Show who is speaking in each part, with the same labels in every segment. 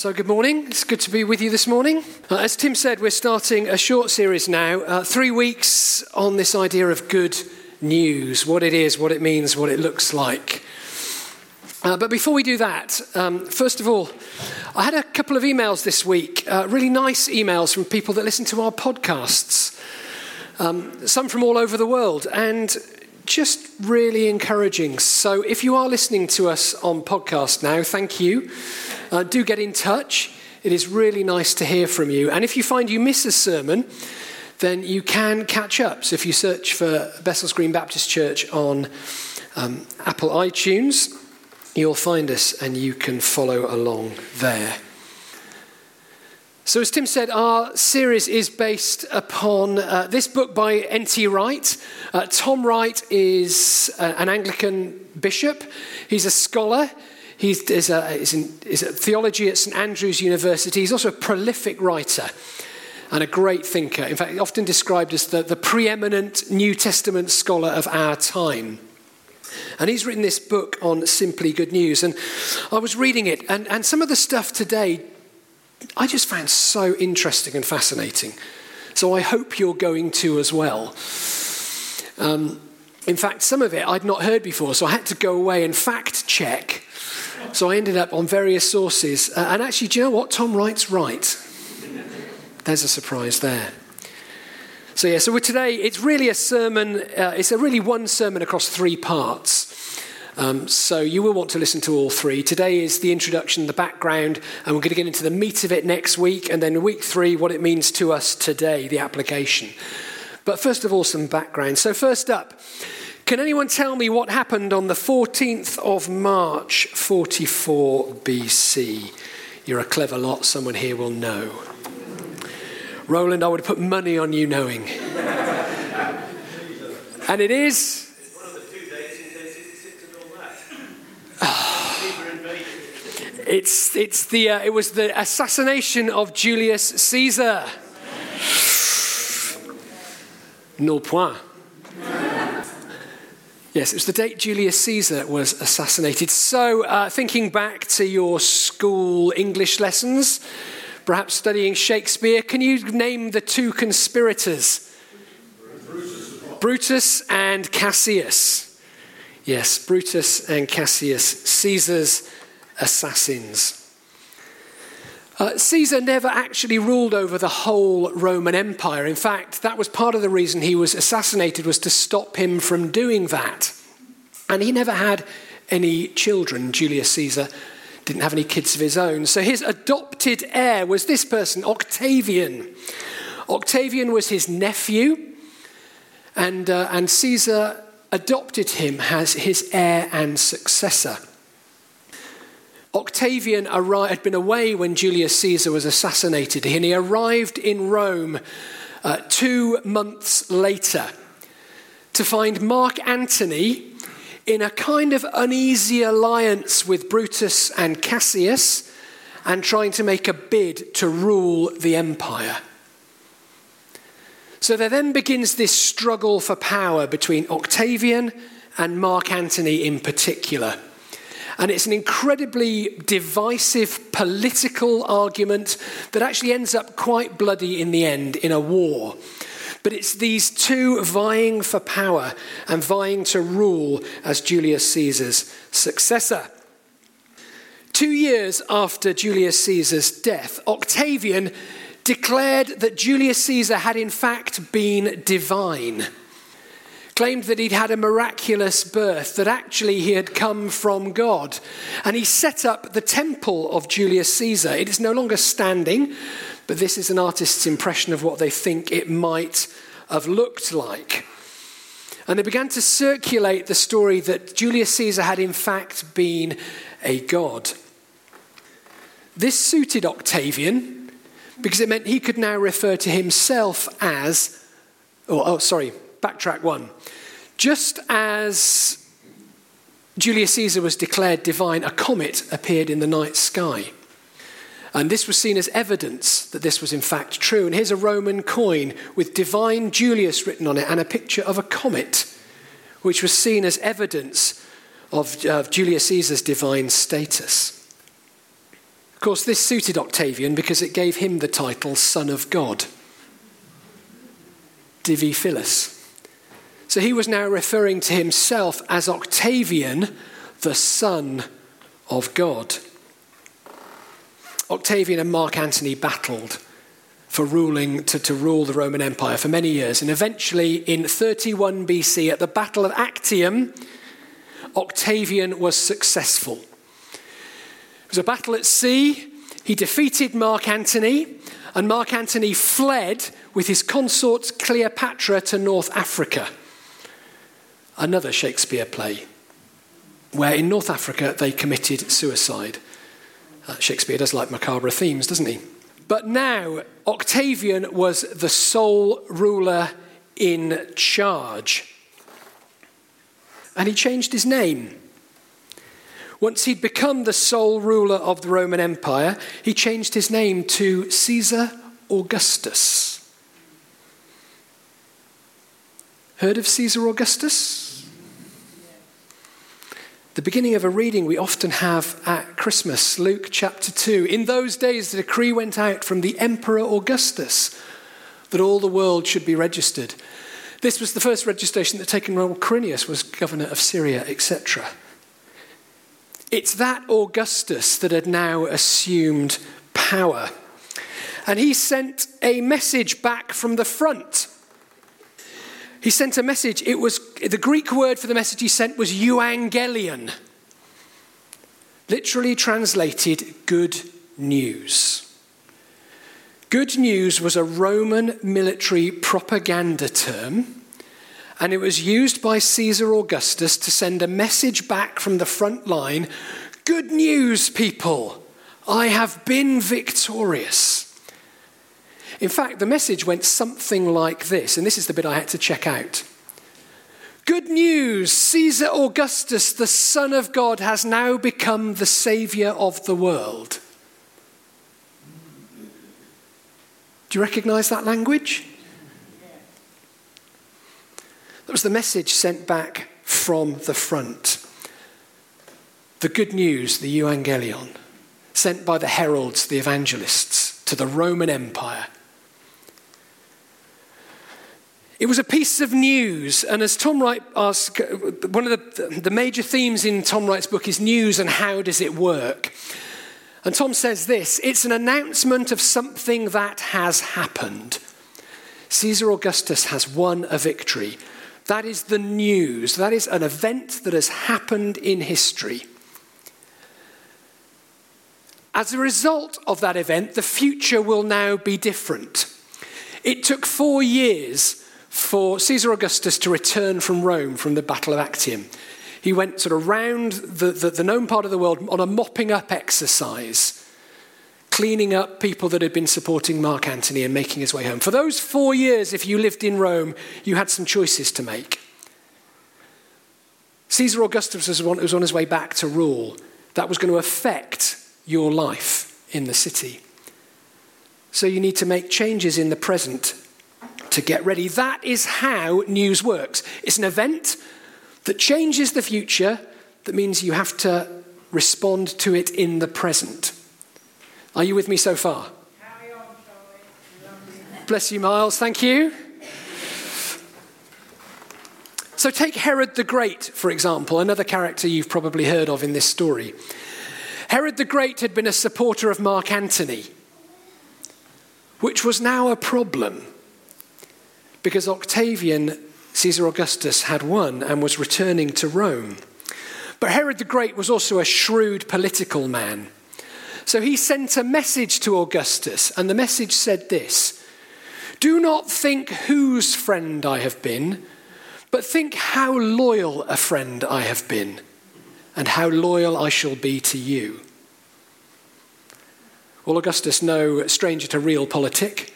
Speaker 1: So, good morning. It's good to be with you this morning. Uh, as Tim said, we're starting a short series now, uh, three weeks on this idea of good news what it is, what it means, what it looks like. Uh, but before we do that, um, first of all, I had a couple of emails this week, uh, really nice emails from people that listen to our podcasts, um, some from all over the world, and just really encouraging. So, if you are listening to us on podcast now, thank you uh, do get in touch. It is really nice to hear from you. And if you find you miss a sermon, then you can catch up. So if you search for Bessels Green Baptist Church on um, Apple iTunes, you'll find us and you can follow along there. So, as Tim said, our series is based upon uh, this book by N.T. Wright. Uh, Tom Wright is uh, an Anglican bishop, he's a scholar. He's, a, in, theology at St Andrews University. He's also a prolific writer and a great thinker. In fact, often described as the, the preeminent New Testament scholar of our time. And he's written this book on Simply Good News. And I was reading it, and, and some of the stuff today I just found so interesting and fascinating. So I hope you're going to as well. Um, in fact, some of it I'd not heard before, so I had to go away and fact check so I ended up on various sources. Uh, and actually, do you know what? Tom Wright's right. There's a surprise there. So, yeah, so today it's really a sermon, uh, it's a really one sermon across three parts. Um, so you will want to listen to all three. Today is the introduction, the background, and we're going to get into the meat of it next week, and then week three, what it means to us today, the application. But first of all, some background. So, first up, can anyone tell me what happened on the 14th of March, 44 BC? You're a clever lot, someone here will know. Roland, I would put money on you knowing. and it is. It's, it's the, uh, it was the assassination of Julius Caesar. No point. Yes, it was the date Julius Caesar was assassinated. So, uh, thinking back to your school English lessons, perhaps studying Shakespeare, can you name the two conspirators? Brutus, Brutus and Cassius. Yes, Brutus and Cassius, Caesar's assassins. Uh, Caesar never actually ruled over the whole Roman Empire. In fact, that was part of the reason he was assassinated was to stop him from doing that. And he never had any children. Julius Caesar didn't have any kids of his own. So his adopted heir was this person, Octavian. Octavian was his nephew, and, uh, and Caesar adopted him as his heir and successor. Octavian had been away when Julius Caesar was assassinated, and he arrived in Rome uh, two months later to find Mark Antony in a kind of uneasy alliance with Brutus and Cassius and trying to make a bid to rule the empire. So there then begins this struggle for power between Octavian and Mark Antony in particular. And it's an incredibly divisive political argument that actually ends up quite bloody in the end in a war. But it's these two vying for power and vying to rule as Julius Caesar's successor. Two years after Julius Caesar's death, Octavian declared that Julius Caesar had in fact been divine claimed that he'd had a miraculous birth, that actually he had come from God. And he set up the temple of Julius Caesar. It is no longer standing, but this is an artist's impression of what they think it might have looked like. And they began to circulate the story that Julius Caesar had in fact been a god. This suited Octavian because it meant he could now refer to himself as, oh, oh sorry, backtrack one. Just as Julius Caesar was declared divine, a comet appeared in the night sky. And this was seen as evidence that this was in fact true. And here's a Roman coin with divine Julius written on it and a picture of a comet, which was seen as evidence of, of Julius Caesar's divine status. Of course, this suited Octavian because it gave him the title Son of God. Divi Filius. So he was now referring to himself as Octavian, the Son of God. Octavian and Mark Antony battled for ruling to, to rule the Roman Empire for many years. And eventually, in 31 BC, at the Battle of Actium, Octavian was successful. It was a battle at sea. He defeated Mark Antony, and Mark Antony fled with his consort Cleopatra to North Africa. Another Shakespeare play, where in North Africa they committed suicide. Uh, Shakespeare does like macabre themes, doesn't he? But now, Octavian was the sole ruler in charge. And he changed his name. Once he'd become the sole ruler of the Roman Empire, he changed his name to Caesar Augustus. Heard of Caesar Augustus? The beginning of a reading we often have at Christmas, Luke chapter 2. In those days, the decree went out from the Emperor Augustus that all the world should be registered. This was the first registration that taken while Quirinius was governor of Syria, etc. It's that Augustus that had now assumed power. And he sent a message back from the front he sent a message. It was the Greek word for the message he sent was euangelion. Literally translated good news. Good news was a Roman military propaganda term, and it was used by Caesar Augustus to send a message back from the front line Good news, people! I have been victorious. In fact, the message went something like this, and this is the bit I had to check out. Good news Caesar Augustus, the Son of God, has now become the Saviour of the world. Do you recognize that language? That was the message sent back from the front. The good news, the Evangelion, sent by the heralds, the evangelists, to the Roman Empire it was a piece of news, and as Tom Wright asks, one of the, the major themes in Tom Wright's book is news and how does it work. And Tom says this it's an announcement of something that has happened. Caesar Augustus has won a victory. That is the news. That is an event that has happened in history. As a result of that event, the future will now be different. It took four years for Caesar Augustus to return from Rome from the Battle of Actium. He went sort of round the, the, the known part of the world on a mopping up exercise, cleaning up people that had been supporting Mark Antony and making his way home. For those four years, if you lived in Rome, you had some choices to make. Caesar Augustus was on, was on his way back to rule. That was going to affect your life in the city. So you need to make changes in the present to get ready. That is how news works. It's an event that changes the future, that means you have to respond to it in the present. Are you with me so far? Bless you, Miles. Thank you. So, take Herod the Great, for example, another character you've probably heard of in this story. Herod the Great had been a supporter of Mark Antony, which was now a problem because Octavian, Caesar Augustus, had won and was returning to Rome. But Herod the Great was also a shrewd political man. So he sent a message to Augustus, and the message said this Do not think whose friend I have been, but think how loyal a friend I have been, and how loyal I shall be to you. Well, Augustus, no stranger to realpolitik,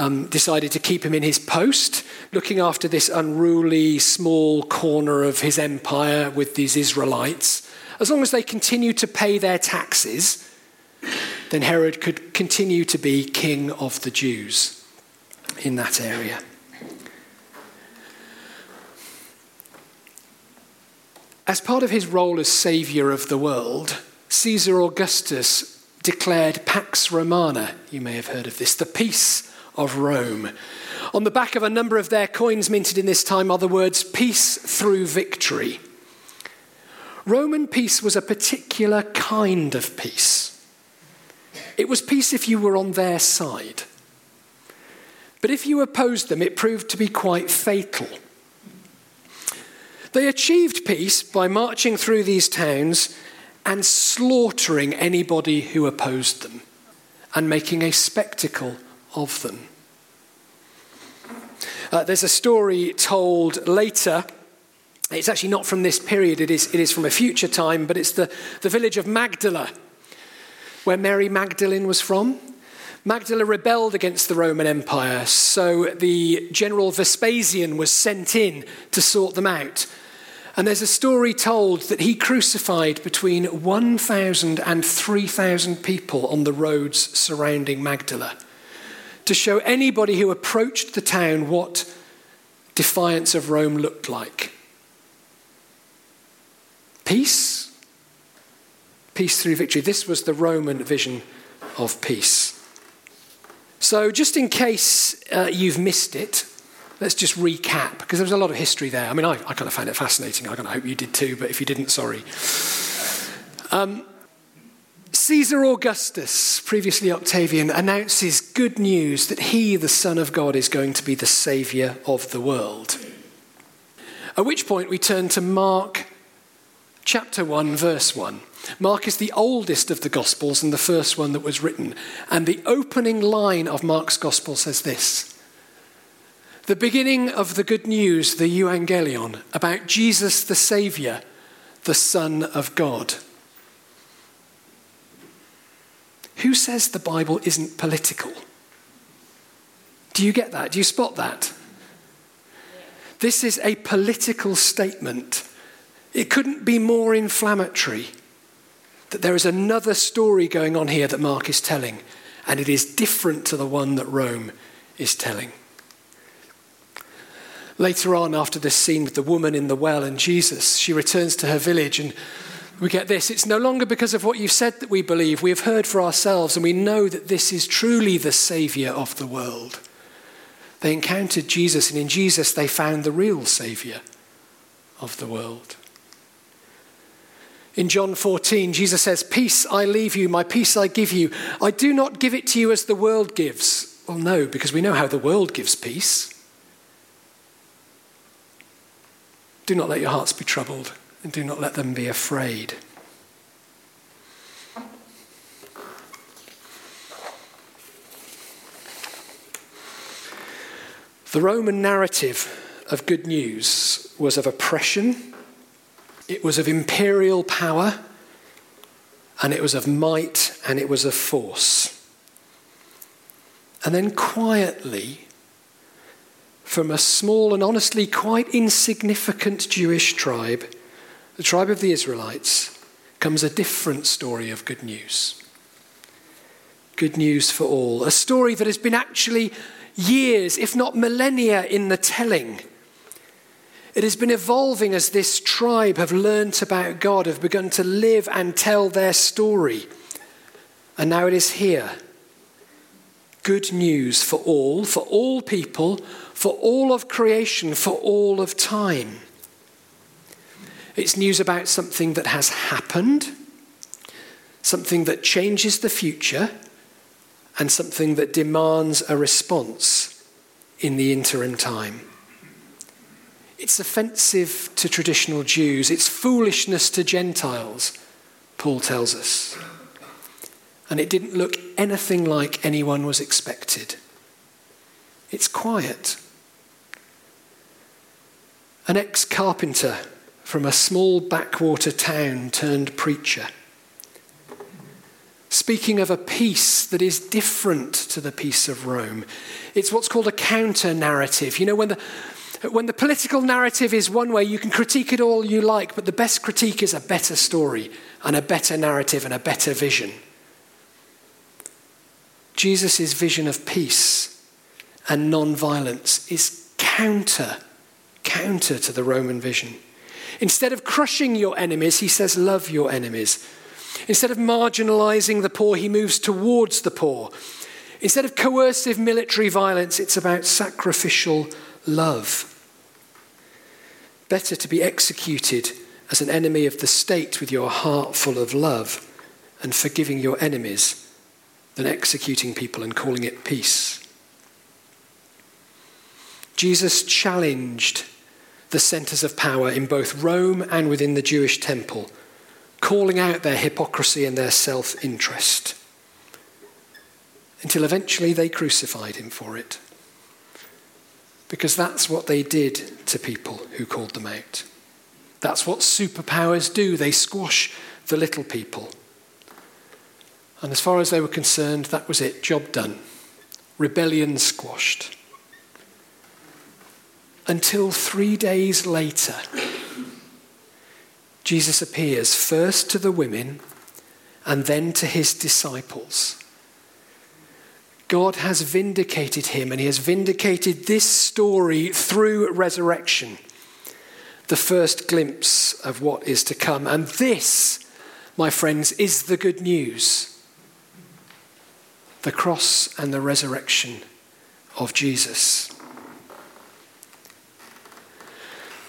Speaker 1: um, decided to keep him in his post, looking after this unruly small corner of his empire with these Israelites. As long as they continued to pay their taxes, then Herod could continue to be king of the Jews in that area. As part of his role as savior of the world, Caesar Augustus declared Pax Romana. You may have heard of this, the peace of Rome. On the back of a number of their coins minted in this time are the words peace through victory. Roman peace was a particular kind of peace. It was peace if you were on their side. But if you opposed them, it proved to be quite fatal. They achieved peace by marching through these towns and slaughtering anybody who opposed them and making a spectacle of them. Uh, there's a story told later. It's actually not from this period, it is, it is from a future time, but it's the, the village of Magdala, where Mary Magdalene was from. Magdala rebelled against the Roman Empire, so the general Vespasian was sent in to sort them out. And there's a story told that he crucified between 1,000 and 3,000 people on the roads surrounding Magdala to show anybody who approached the town what defiance of Rome looked like. Peace, peace through victory. This was the Roman vision of peace. So, just in case uh, you've missed it, let's just recap because there's a lot of history there. I mean, I, I kind of found it fascinating. I kind of hope you did too, but if you didn't, sorry. Um, Caesar Augustus, previously Octavian, announces good news that he, the Son of God, is going to be the Saviour of the world. At which point we turn to Mark chapter 1, verse 1. Mark is the oldest of the Gospels and the first one that was written. And the opening line of Mark's Gospel says this The beginning of the good news, the Evangelion, about Jesus the Saviour, the Son of God. Who says the Bible isn't political? Do you get that? Do you spot that? This is a political statement. It couldn't be more inflammatory that there is another story going on here that Mark is telling, and it is different to the one that Rome is telling. Later on, after this scene with the woman in the well and Jesus, she returns to her village and we get this. It's no longer because of what you've said that we believe. We have heard for ourselves and we know that this is truly the Saviour of the world. They encountered Jesus, and in Jesus they found the real Saviour of the world. In John 14, Jesus says, Peace I leave you, my peace I give you. I do not give it to you as the world gives. Well, no, because we know how the world gives peace. Do not let your hearts be troubled, and do not let them be afraid. The Roman narrative of good news was of oppression it was of imperial power, and it was of might, and it was of force. And then quietly, from a small and honestly quite insignificant Jewish tribe, the tribe of the Israelites, comes a different story of good news. Good news for all. A story that has been actually years, if not millennia, in the telling. It has been evolving as this tribe have learnt about God, have begun to live and tell their story. And now it is here. Good news for all, for all people, for all of creation, for all of time. It's news about something that has happened, something that changes the future, and something that demands a response in the interim time. It's offensive to traditional Jews. It's foolishness to Gentiles, Paul tells us. And it didn't look anything like anyone was expected. It's quiet. An ex carpenter from a small backwater town turned preacher. Speaking of a peace that is different to the peace of Rome. It's what's called a counter narrative. You know, when the, when the political narrative is one way, you can critique it all you like, but the best critique is a better story and a better narrative and a better vision. Jesus' vision of peace and non-violence is counter, counter to the Roman vision. Instead of crushing your enemies, he says, love your enemies. Instead of marginalizing the poor, he moves towards the poor. Instead of coercive military violence, it's about sacrificial love. Better to be executed as an enemy of the state with your heart full of love and forgiving your enemies than executing people and calling it peace. Jesus challenged the centers of power in both Rome and within the Jewish temple, calling out their hypocrisy and their self interest, until eventually they crucified him for it. Because that's what they did to people who called them out. That's what superpowers do, they squash the little people. And as far as they were concerned, that was it, job done. Rebellion squashed. Until three days later, Jesus appears first to the women and then to his disciples. God has vindicated him, and he has vindicated this story through resurrection, the first glimpse of what is to come. And this, my friends, is the good news the cross and the resurrection of Jesus.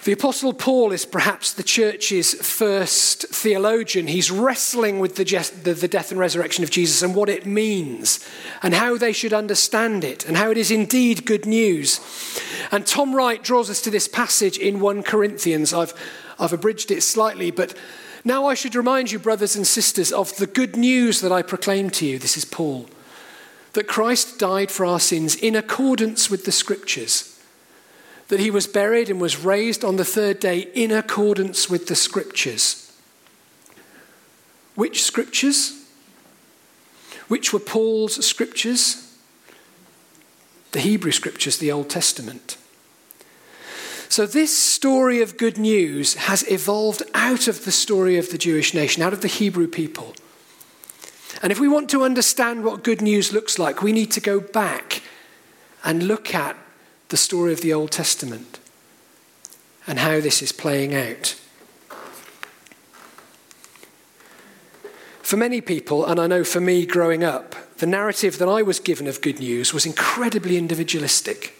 Speaker 1: The Apostle Paul is perhaps the church's first theologian. He's wrestling with the, the, death and resurrection of Jesus and what it means, and how they should understand it, and how it is indeed good news. And Tom Wright draws us to this passage in 1 Corinthians. I've, I've abridged it slightly, but now I should remind you, brothers and sisters, of the good news that I proclaim to you. This is Paul that Christ died for our sins in accordance with the scriptures, that he was buried and was raised on the third day in accordance with the scriptures. Which scriptures? Which were Paul's scriptures? The Hebrew scriptures, the Old Testament. So, this story of good news has evolved out of the story of the Jewish nation, out of the Hebrew people. And if we want to understand what good news looks like, we need to go back and look at the story of the Old Testament and how this is playing out. For many people, and I know for me growing up, the narrative that I was given of good news was incredibly individualistic.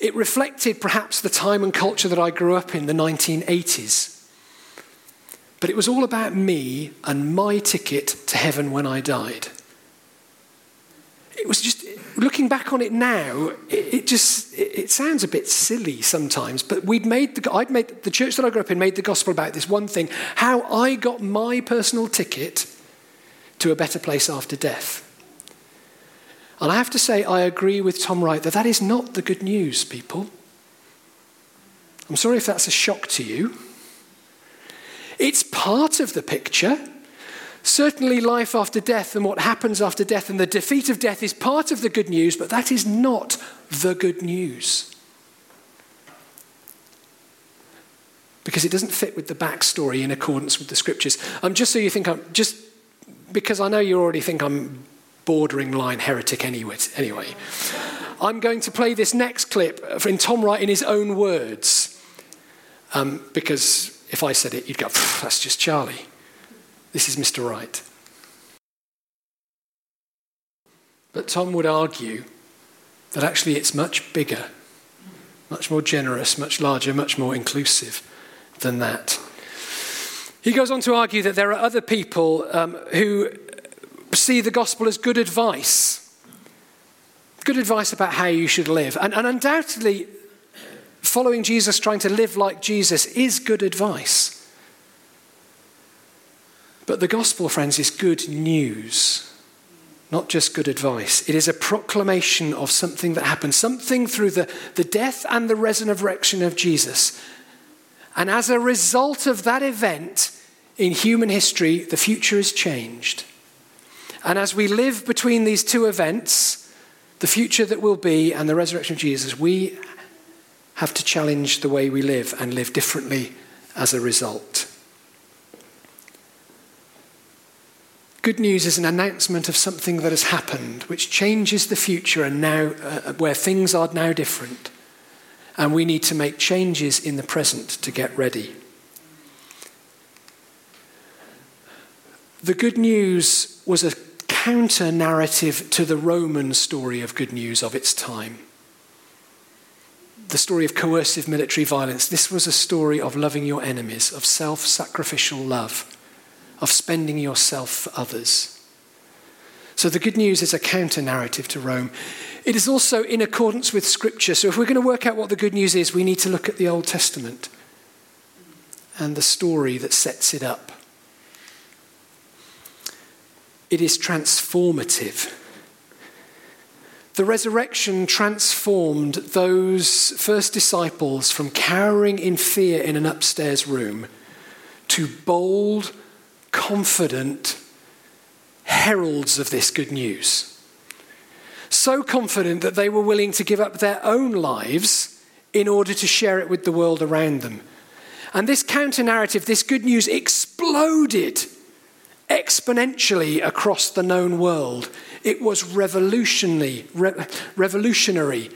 Speaker 1: It reflected perhaps the time and culture that I grew up in, the 1980s. But it was all about me and my ticket to heaven when I died. Looking back on it now, it, it just, it, it, sounds a bit silly sometimes, but we'd made the, I'd made, the church that I grew up in made the gospel about this one thing, how I got my personal ticket to a better place after death. And I have to say, I agree with Tom Wright that that is not the good news, people. I'm sorry if that's a shock to you. It's part of the picture. Certainly, life after death and what happens after death and the defeat of death is part of the good news, but that is not the good news. Because it doesn't fit with the backstory in accordance with the scriptures. Um, just so you think I'm just because I know you already think I'm bordering line heretic anyway. Anyway, I'm going to play this next clip in Tom Wright in his own words, um, because if I said it, you'd go, that's just Charlie. This is Mr. Wright. But Tom would argue that actually it's much bigger, much more generous, much larger, much more inclusive than that. He goes on to argue that there are other people um, who see the gospel as good advice. Good advice about how you should live. And, and undoubtedly, following Jesus, trying to live like Jesus, is good advice. But the gospel, friends, is good news, not just good advice. It is a proclamation of something that happened, something through the, the death and the resurrection of Jesus. And as a result of that event in human history, the future is changed. And as we live between these two events, the future that will be and the resurrection of Jesus, we have to challenge the way we live and live differently as a result. Good news is an announcement of something that has happened, which changes the future and now, uh, where things are now different. And we need to make changes in the present to get ready. the good news was a counter narrative to the Roman story of good news of its time. The story of coercive military violence. This was a story of loving your enemies, of self sacrificial love, of spending yourself for others. So the good news is a counter narrative to Rome. It is also in accordance with Scripture. So if we're going to work out what the good news is, we need to look at the Old Testament and the story that sets it up. It is transformative. The resurrection transformed those first disciples from cowering in fear in an upstairs room to bold, confident heralds of this good news. So confident that they were willing to give up their own lives in order to share it with the world around them. And this counter narrative, this good news, exploded exponentially across the known world. It was revolutionary, re- revolutionary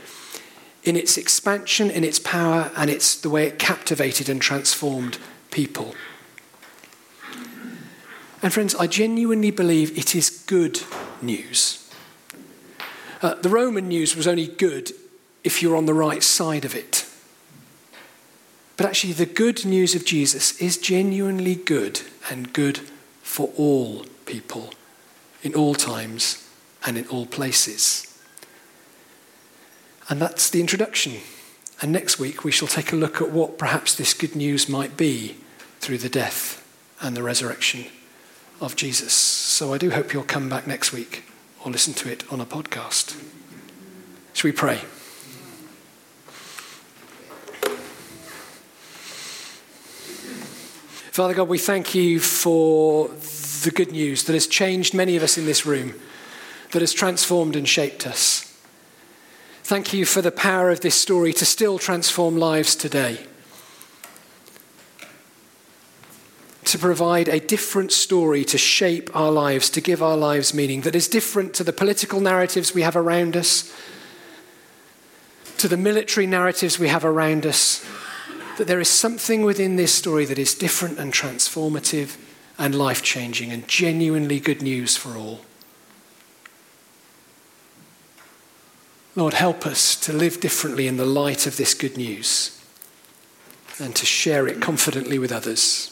Speaker 1: in its expansion, in its power, and it's the way it captivated and transformed people. And friends, I genuinely believe it is good news. Uh, the Roman news was only good if you're on the right side of it. But actually, the good news of Jesus is genuinely good and good for all people in all times and in all places. And that's the introduction. And next week we shall take a look at what perhaps this good news might be through the death and the resurrection of Jesus. So I do hope you'll come back next week or listen to it on a podcast. Shall we pray? Father God, we thank you for the good news that has changed many of us in this room, that has transformed and shaped us. Thank you for the power of this story to still transform lives today. To provide a different story to shape our lives, to give our lives meaning that is different to the political narratives we have around us, to the military narratives we have around us, that there is something within this story that is different and transformative and life changing and genuinely good news for all. Lord, help us to live differently in the light of this good news and to share it confidently with others.